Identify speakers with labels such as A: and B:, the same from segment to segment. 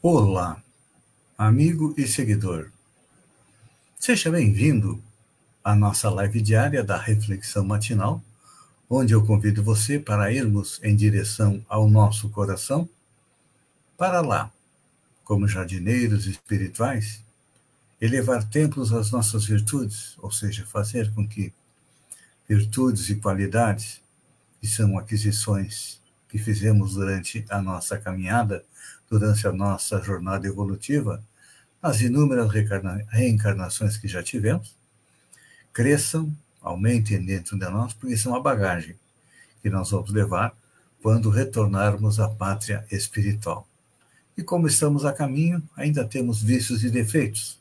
A: Olá, amigo e seguidor. Seja bem-vindo à nossa live diária da Reflexão Matinal, onde eu convido você para irmos em direção ao nosso coração, para lá, como jardineiros espirituais, elevar templos às nossas virtudes, ou seja, fazer com que virtudes e qualidades, que são aquisições que fizemos durante a nossa caminhada, durante a nossa jornada evolutiva, as inúmeras reencarnações que já tivemos, cresçam, aumentem dentro de nós, porque são a bagagem que nós vamos levar quando retornarmos à pátria espiritual. E como estamos a caminho, ainda temos vícios e defeitos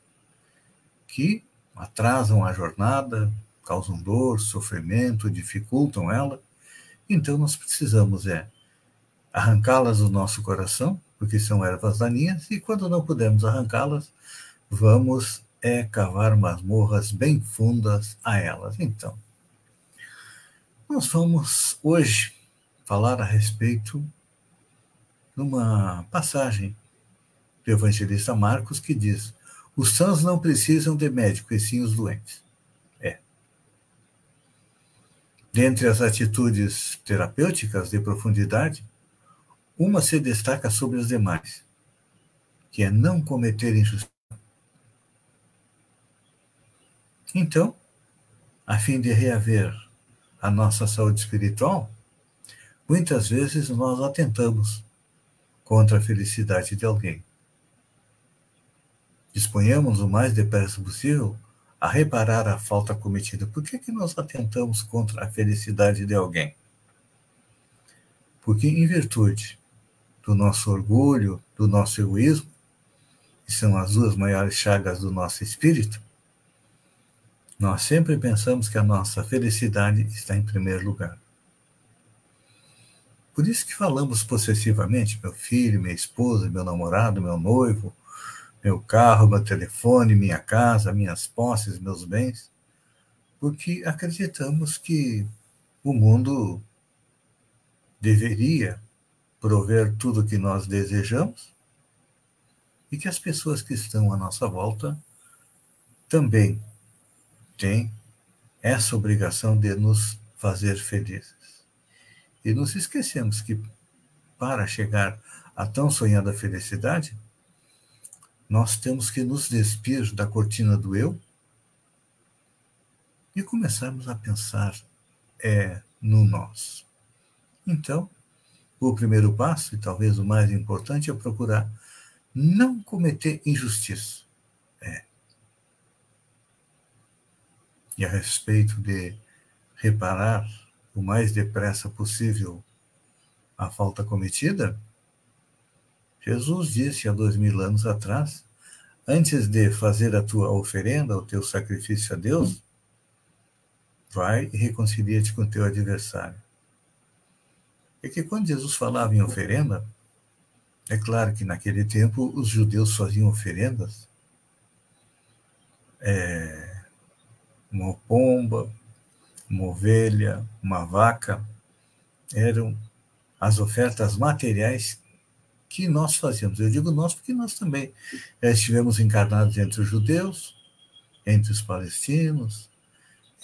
A: que atrasam a jornada, causam dor, sofrimento, dificultam ela. Então nós precisamos é arrancá-las do nosso coração porque são ervas daninhas, e quando não pudermos arrancá-las, vamos é cavar masmorras bem fundas a elas. Então, nós vamos hoje falar a respeito de uma passagem do evangelista Marcos que diz: os sãos não precisam de médico, e sim os doentes. É. Dentre as atitudes terapêuticas de profundidade, uma se destaca sobre as demais, que é não cometer injustiça. Então, a fim de reaver a nossa saúde espiritual, muitas vezes nós atentamos contra a felicidade de alguém. Disponhamos o mais depressa possível a reparar a falta cometida. Por que, que nós atentamos contra a felicidade de alguém? Porque, em virtude do nosso orgulho, do nosso egoísmo, que são as duas maiores chagas do nosso espírito, nós sempre pensamos que a nossa felicidade está em primeiro lugar. Por isso que falamos possessivamente, meu filho, minha esposa, meu namorado, meu noivo, meu carro, meu telefone, minha casa, minhas posses, meus bens, porque acreditamos que o mundo deveria prover tudo o que nós desejamos e que as pessoas que estão à nossa volta também têm essa obrigação de nos fazer felizes. E nos esquecemos que para chegar à tão sonhada felicidade, nós temos que nos despir da cortina do eu e começarmos a pensar é, no nós. Então, o primeiro passo, e talvez o mais importante, é procurar não cometer injustiça. É. E a respeito de reparar o mais depressa possível a falta cometida, Jesus disse há dois mil anos atrás: antes de fazer a tua oferenda, o teu sacrifício a Deus, vai e reconcilia-te com o teu adversário é que quando Jesus falava em oferenda, é claro que naquele tempo os judeus faziam oferendas, é, uma pomba, uma ovelha, uma vaca, eram as ofertas materiais que nós fazíamos. Eu digo nós porque nós também estivemos encarnados entre os judeus, entre os palestinos,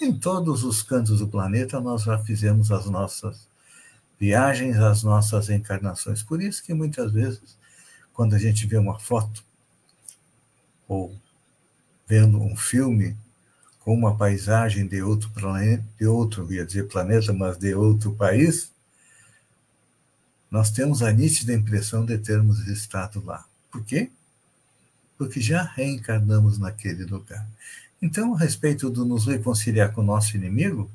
A: em todos os cantos do planeta nós já fizemos as nossas viagens às nossas encarnações. Por isso que muitas vezes, quando a gente vê uma foto ou vendo um filme com uma paisagem de outro planeta, de outro, ia dizer planeta, mas de outro país, nós temos a nítida impressão de termos estado lá. Por quê? Porque já reencarnamos naquele lugar. Então, a respeito do nos reconciliar com o nosso inimigo,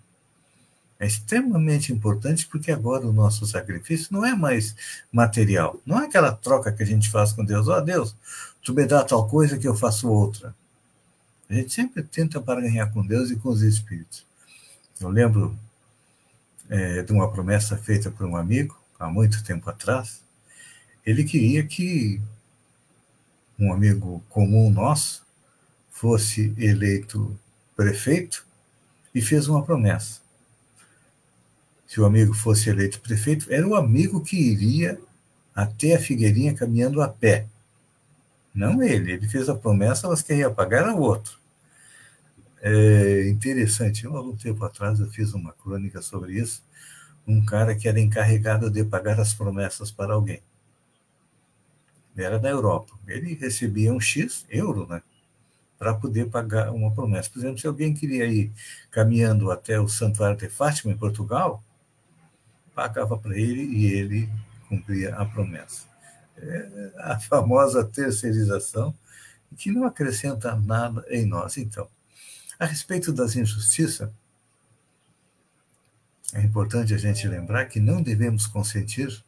A: é extremamente importante porque agora o nosso sacrifício não é mais material, não é aquela troca que a gente faz com Deus. Ó oh, Deus, tu me dá tal coisa que eu faço outra. A gente sempre tenta barganhar com Deus e com os espíritos. Eu lembro é, de uma promessa feita por um amigo há muito tempo atrás. Ele queria que um amigo comum nosso fosse eleito prefeito e fez uma promessa se o amigo fosse eleito prefeito, era o amigo que iria até a Figueirinha caminhando a pé. Não ele. Ele fez a promessa, mas quem ia pagar era o outro. É interessante. Eu, algum tempo atrás, eu fiz uma crônica sobre isso. Um cara que era encarregado de pagar as promessas para alguém. Era da Europa. Ele recebia um X euro, né? Para poder pagar uma promessa. Por exemplo, se alguém queria ir caminhando até o Santuário de Fátima, em Portugal, pagava para ele e ele cumpria a promessa. É a famosa terceirização, que não acrescenta nada em nós. Então, a respeito das injustiças, é importante a gente lembrar que não devemos consentir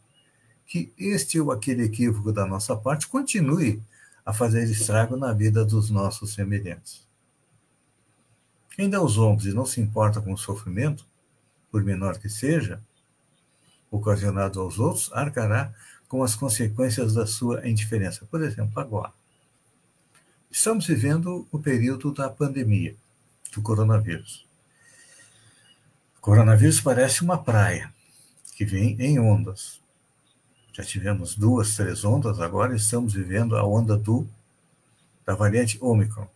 A: que este ou aquele equívoco da nossa parte continue a fazer estrago na vida dos nossos semelhantes. Quem dá os ombros e não se importa com o sofrimento, por menor que seja, ocasionado aos outros, arcará com as consequências da sua indiferença. Por exemplo, agora. Estamos vivendo o período da pandemia do coronavírus. O coronavírus parece uma praia que vem em ondas. Já tivemos duas, três ondas, agora estamos vivendo a onda do da variante Omicron.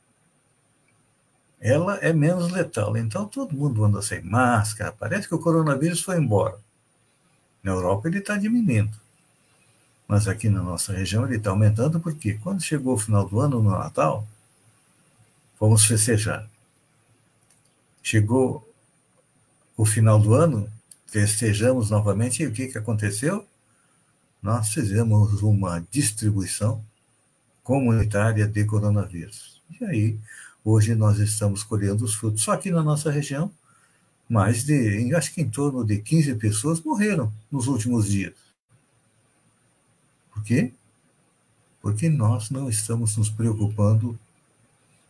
A: Ela é menos letal, então todo mundo anda sem máscara. Parece que o coronavírus foi embora. Na Europa ele está diminuindo. Mas aqui na nossa região ele está aumentando porque quando chegou o final do ano, no Natal, fomos festejar. Chegou o final do ano, festejamos novamente, e o que, que aconteceu? Nós fizemos uma distribuição comunitária de coronavírus. E aí, hoje nós estamos colhendo os frutos. Só aqui na nossa região, mais de, acho que em torno de 15 pessoas morreram nos últimos dias. Por quê? Porque nós não estamos nos preocupando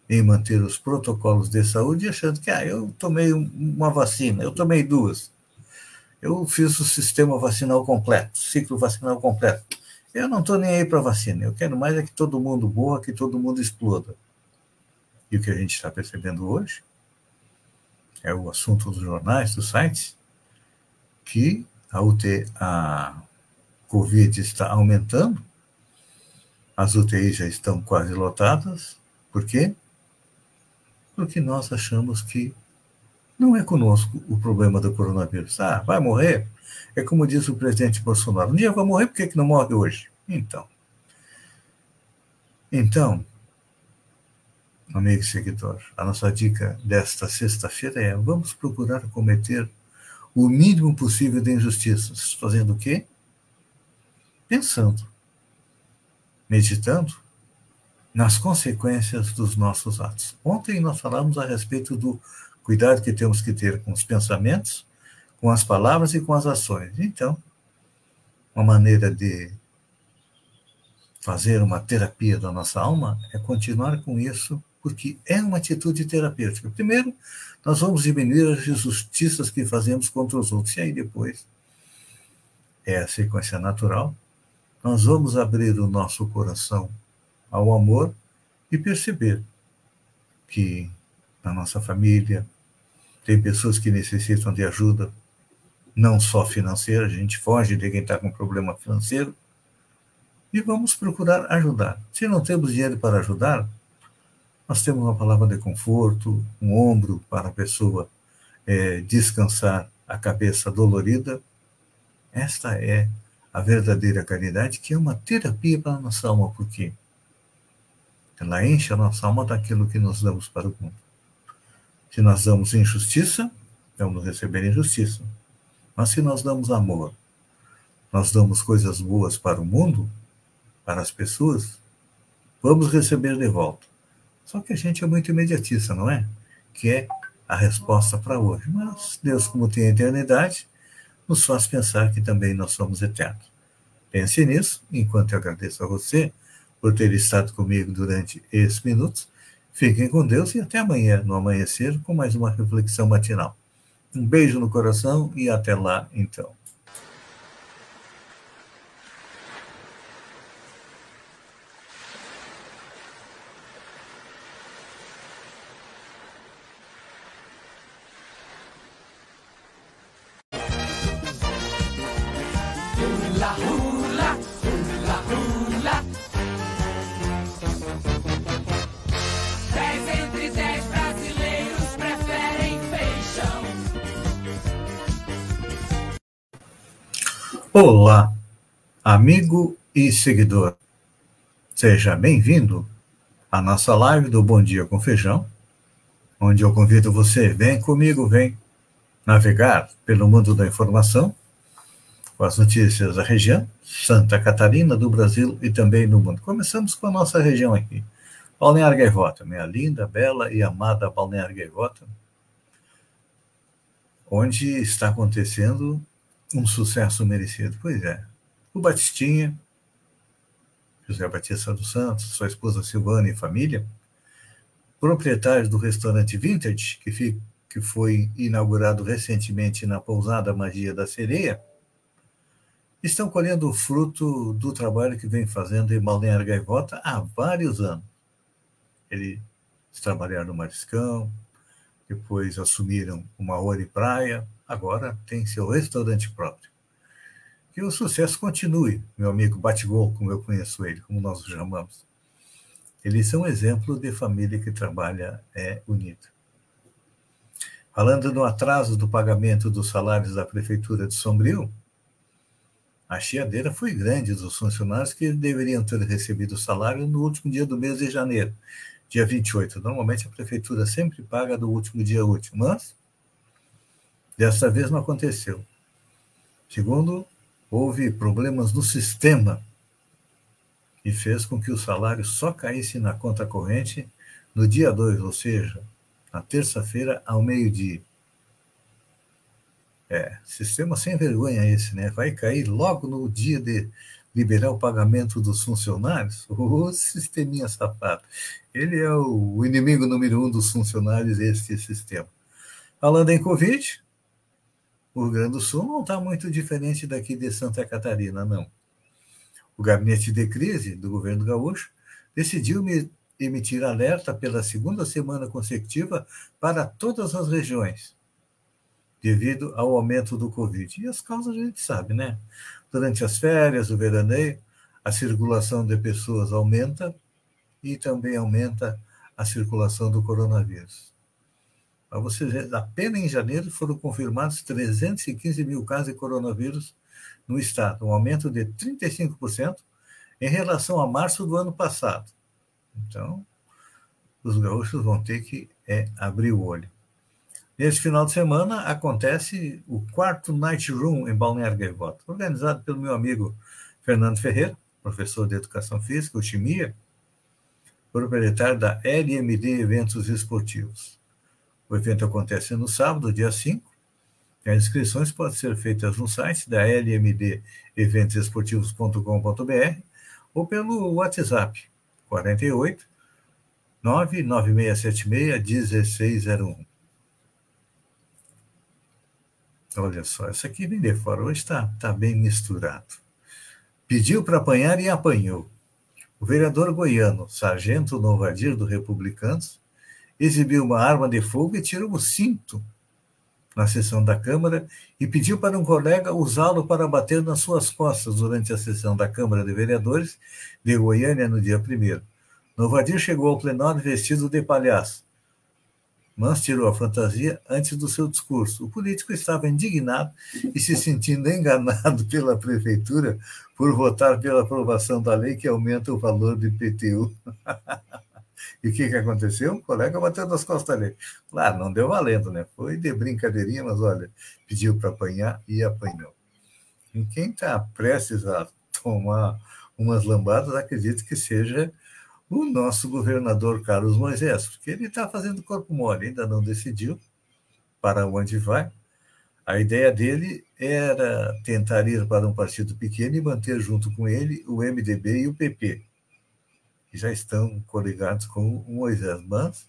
A: em manter os protocolos de saúde achando que ah, eu tomei uma vacina, eu tomei duas. Eu fiz o sistema vacinal completo, ciclo vacinal completo. Eu não estou nem aí para vacina, eu quero mais é que todo mundo morra, que todo mundo exploda. E o que a gente está percebendo hoje é o assunto dos jornais, dos sites, que a, UTI, a Covid está aumentando, as UTIs já estão quase lotadas. Por quê? Porque nós achamos que não é conosco o problema do coronavírus. Ah, vai morrer? É como diz o presidente Bolsonaro: um dia vai morrer, por que, que não morre hoje? Então. Então, amigo seguidor, a nossa dica desta sexta-feira é: vamos procurar cometer o mínimo possível de injustiças. Fazendo o quê? Pensando, meditando nas consequências dos nossos atos. Ontem nós falamos a respeito do cuidado que temos que ter com os pensamentos, com as palavras e com as ações. Então, uma maneira de fazer uma terapia da nossa alma é continuar com isso porque é uma atitude terapêutica. Primeiro, nós vamos diminuir as injustiças que fazemos contra os outros, e aí depois, é a sequência natural, nós vamos abrir o nosso coração ao amor e perceber que na nossa família tem pessoas que necessitam de ajuda, não só financeira, a gente foge de quem está com problema financeiro, e vamos procurar ajudar. Se não temos dinheiro para ajudar, nós temos uma palavra de conforto, um ombro para a pessoa é, descansar a cabeça dolorida. Esta é a verdadeira caridade, que é uma terapia para a nossa alma, porque ela enche a nossa alma daquilo que nós damos para o mundo. Se nós damos injustiça, vamos receber injustiça. Mas se nós damos amor, nós damos coisas boas para o mundo, para as pessoas, vamos receber de volta. Só que a gente é muito imediatista, não é? Que é a resposta para hoje. Mas Deus, como tem a eternidade, nos faz pensar que também nós somos eternos. Pense nisso, enquanto eu agradeço a você por ter estado comigo durante esses minutos. Fiquem com Deus e até amanhã, no amanhecer, com mais uma reflexão matinal. Um beijo no coração e até lá, então. Olá, amigo e seguidor. Seja bem-vindo à nossa live do Bom Dia com Feijão, onde eu convido você, vem comigo, vem navegar pelo mundo da informação, com as notícias da região, Santa Catarina, do Brasil e também no mundo. Começamos com a nossa região aqui, Balneário Gaivota, minha linda, bela e amada Balneário Gaivota, onde está acontecendo um sucesso merecido. Pois é. O Batistinha, José Batista dos Santos, sua esposa Silvana e família, proprietários do restaurante Vintage, que, que foi inaugurado recentemente na pousada Magia da Sereia, estão colhendo o fruto do trabalho que vem fazendo em Balneário Gaivota há vários anos. Eles trabalharam no Mariscão, depois assumiram uma hora e praia, agora tem seu restaurante próprio. Que o sucesso continue, meu amigo Batigol, como eu conheço ele, como nós o chamamos. Eles são exemplo de família que trabalha é, unida. Falando no atraso do pagamento dos salários da Prefeitura de Sombrio, a chiadeira foi grande dos funcionários que deveriam ter recebido o salário no último dia do mês de janeiro, dia 28. Normalmente a prefeitura sempre paga do último dia útil, mas dessa vez não aconteceu. Segundo, houve problemas no sistema e fez com que o salário só caísse na conta corrente no dia 2, ou seja, na terça-feira ao meio-dia. É, sistema sem vergonha esse, né? Vai cair logo no dia de liberar o pagamento dos funcionários? O sisteminha safado. Ele é o inimigo número um dos funcionários, este sistema. Falando em Covid, o Rio Grande do Sul não está muito diferente daqui de Santa Catarina, não. O gabinete de crise do governo gaúcho decidiu emitir alerta pela segunda semana consecutiva para todas as regiões, devido ao aumento do Covid. E as causas a gente sabe, né? Durante as férias, o veraneio, a circulação de pessoas aumenta e também aumenta a circulação do coronavírus. Para você ver, apenas em janeiro foram confirmados 315 mil casos de coronavírus no estado, um aumento de 35% em relação a março do ano passado. Então, os gaúchos vão ter que é, abrir o olho. Neste final de semana acontece o quarto Night Room em Balneário Gaivota, organizado pelo meu amigo Fernando Ferreira, professor de Educação Física, Chimia, proprietário da LMD Eventos Esportivos. O evento acontece no sábado, dia 5. As inscrições podem ser feitas no site da lmdeventosesportivos.com.br ou pelo WhatsApp 48 99676 1601. Olha só, essa aqui vem de fora, hoje está tá bem misturado. Pediu para apanhar e apanhou. O vereador goiano, Sargento Novadir, do Republicanos, exibiu uma arma de fogo e tirou o cinto na sessão da Câmara e pediu para um colega usá-lo para bater nas suas costas durante a sessão da Câmara de Vereadores de Goiânia no dia 1. Novadir chegou ao plenário vestido de palhaço, mas tirou a fantasia antes do seu discurso. O político estava indignado e se sentindo enganado pela prefeitura por votar pela aprovação da lei que aumenta o valor do IPTU. e o que, que aconteceu? O colega bateu nas costas dele. Claro, não deu valendo, né? Foi de brincadeirinha, mas olha, pediu para apanhar e apanhou. E quem está prestes a tomar umas lambadas, acredito que seja o nosso governador Carlos Moisés, porque ele está fazendo corpo mole, ainda não decidiu, para onde vai. A ideia dele era tentar ir para um partido pequeno e manter junto com ele o MDB e o PP, já estão coligados com o Moisés. Mas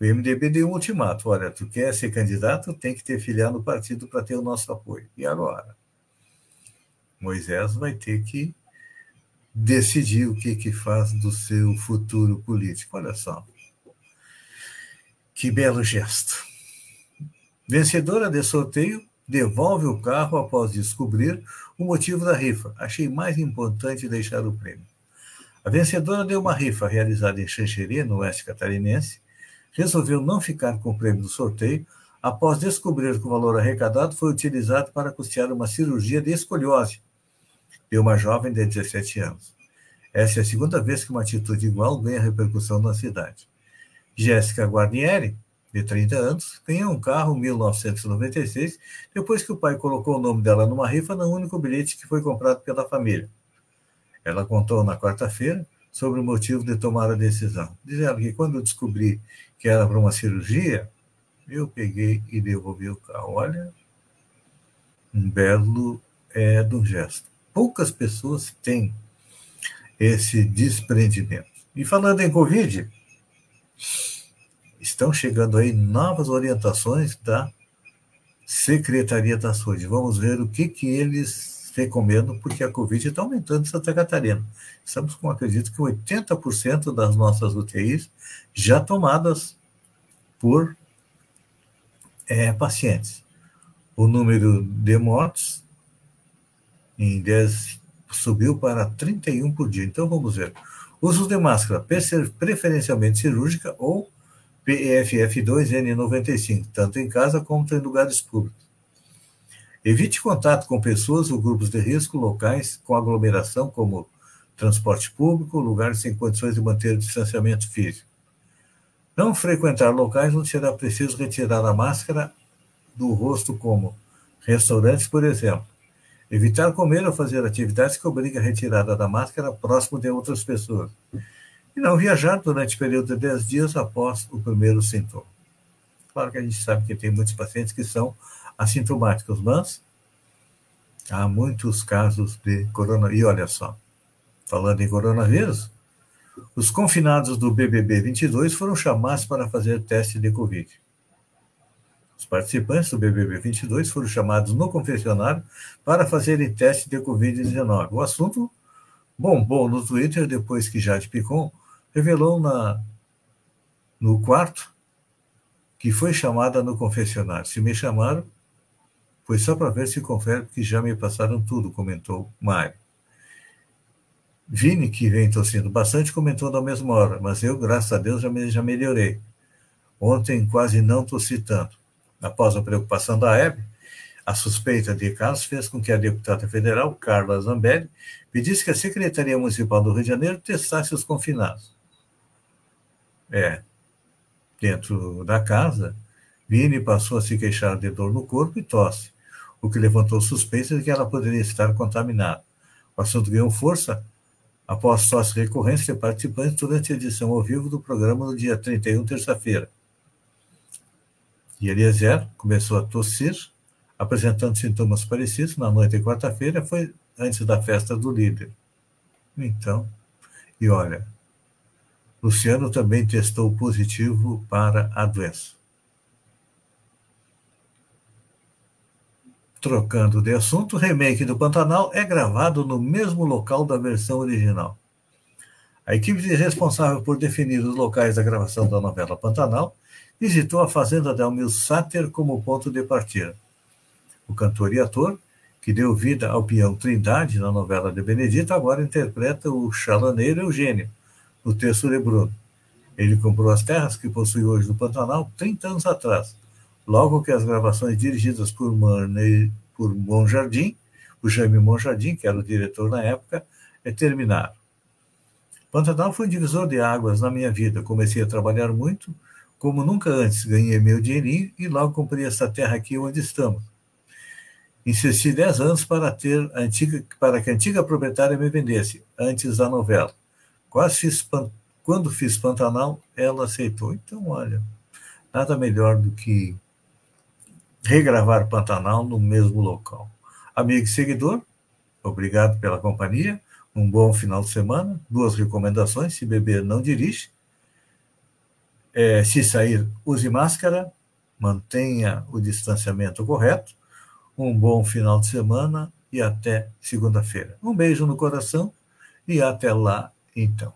A: o MDB deu um ultimato: olha, tu quer ser candidato, tem que ter filiado no partido para ter o nosso apoio. E agora? Moisés vai ter que decidir o que, que faz do seu futuro político. Olha só. Que belo gesto. Vencedora de sorteio devolve o carro após descobrir o motivo da rifa. Achei mais importante deixar o prêmio. A vencedora deu uma rifa realizada em Xanxerê, no oeste catarinense. Resolveu não ficar com o prêmio do sorteio após descobrir que o valor arrecadado foi utilizado para custear uma cirurgia de escoliose de uma jovem de 17 anos. Essa é a segunda vez que uma atitude igual ganha repercussão na cidade. Jéssica Guarnieri, de 30 anos, ganhou um carro em 1996, depois que o pai colocou o nome dela numa rifa no único bilhete que foi comprado pela família. Ela contou na quarta-feira sobre o motivo de tomar a decisão. Dizendo que quando eu descobri que era para uma cirurgia, eu peguei e devolvi o carro. Olha, um belo é, do gesto. Poucas pessoas têm esse desprendimento. E falando em Covid, estão chegando aí novas orientações da Secretaria da Saúde. Vamos ver o que, que eles recomendam, porque a Covid está aumentando em Santa Catarina. Estamos com, acredito que 80% das nossas UTIs já tomadas por é, pacientes. O número de mortes em 10 subiu para 31 por dia. Então vamos ver. Uso de máscara, preferencialmente cirúrgica ou PFF2N95, tanto em casa como em lugares públicos. Evite contato com pessoas ou grupos de risco locais com aglomeração, como transporte público, lugares sem condições de manter o distanciamento físico. Não frequentar locais onde será preciso retirar a máscara do rosto, como restaurantes, por exemplo. Evitar comer ou fazer atividades que obriguem a retirada da máscara próximo de outras pessoas. E não viajar durante o período de 10 dias após o primeiro sintoma. Claro que a gente sabe que tem muitos pacientes que são assintomáticos, mas há muitos casos de coronavírus. E olha só, falando em coronavírus, os confinados do BBB 22 foram chamados para fazer teste de Covid. Os participantes do BBB 22 foram chamados no confessionário para fazerem teste de Covid-19. O assunto bombou no Twitter depois que Jade Picon revelou na, no quarto que foi chamada no confessionário. Se me chamaram, foi só para ver se confere, porque já me passaram tudo, comentou Mário. Vini, que vem tossindo bastante, comentou na mesma hora, mas eu, graças a Deus, já, me, já melhorei. Ontem quase não tossi tanto. Após a preocupação da Hebe, a suspeita de casos fez com que a deputada federal, Carla Zambelli, pedisse que a Secretaria Municipal do Rio de Janeiro testasse os confinados. É, dentro da casa, Vini passou a se queixar de dor no corpo e tosse, o que levantou suspeitas de que ela poderia estar contaminada. O assunto ganhou força após tosse recorrente de participantes durante a edição ao vivo do programa no dia 31, terça-feira. E Eliezer começou a tossir, apresentando sintomas parecidos na noite de quarta-feira, foi antes da festa do líder. Então, e olha, Luciano também testou positivo para a doença. Trocando de assunto, o remake do Pantanal é gravado no mesmo local da versão original. A equipe responsável por definir os locais da gravação da novela Pantanal visitou a fazenda de Almir Sater como ponto de partida. O cantor e ator, que deu vida ao peão Trindade na novela de Benedito, agora interpreta o chalaneiro Eugênio, no texto de Bruno. Ele comprou as terras que possui hoje no Pantanal 30 anos atrás, logo que as gravações dirigidas por, Marney, por Monjardim, o Jaime Monjardim, que era o diretor na época, terminaram. Pantanal foi um divisor de águas na minha vida. Comecei a trabalhar muito, como nunca antes, ganhei meu dinheirinho e logo comprei essa terra aqui onde estamos. Insisti dez anos para ter antiga, para que a antiga proprietária me vendesse, antes da novela. Quase fiz, quando fiz Pantanal, ela aceitou. Então, olha, nada melhor do que regravar Pantanal no mesmo local. Amigo e seguidor, obrigado pela companhia. Um bom final de semana. Duas recomendações: se beber, não dirige. É, se sair, use máscara. Mantenha o distanciamento correto. Um bom final de semana e até segunda-feira. Um beijo no coração e até lá, então.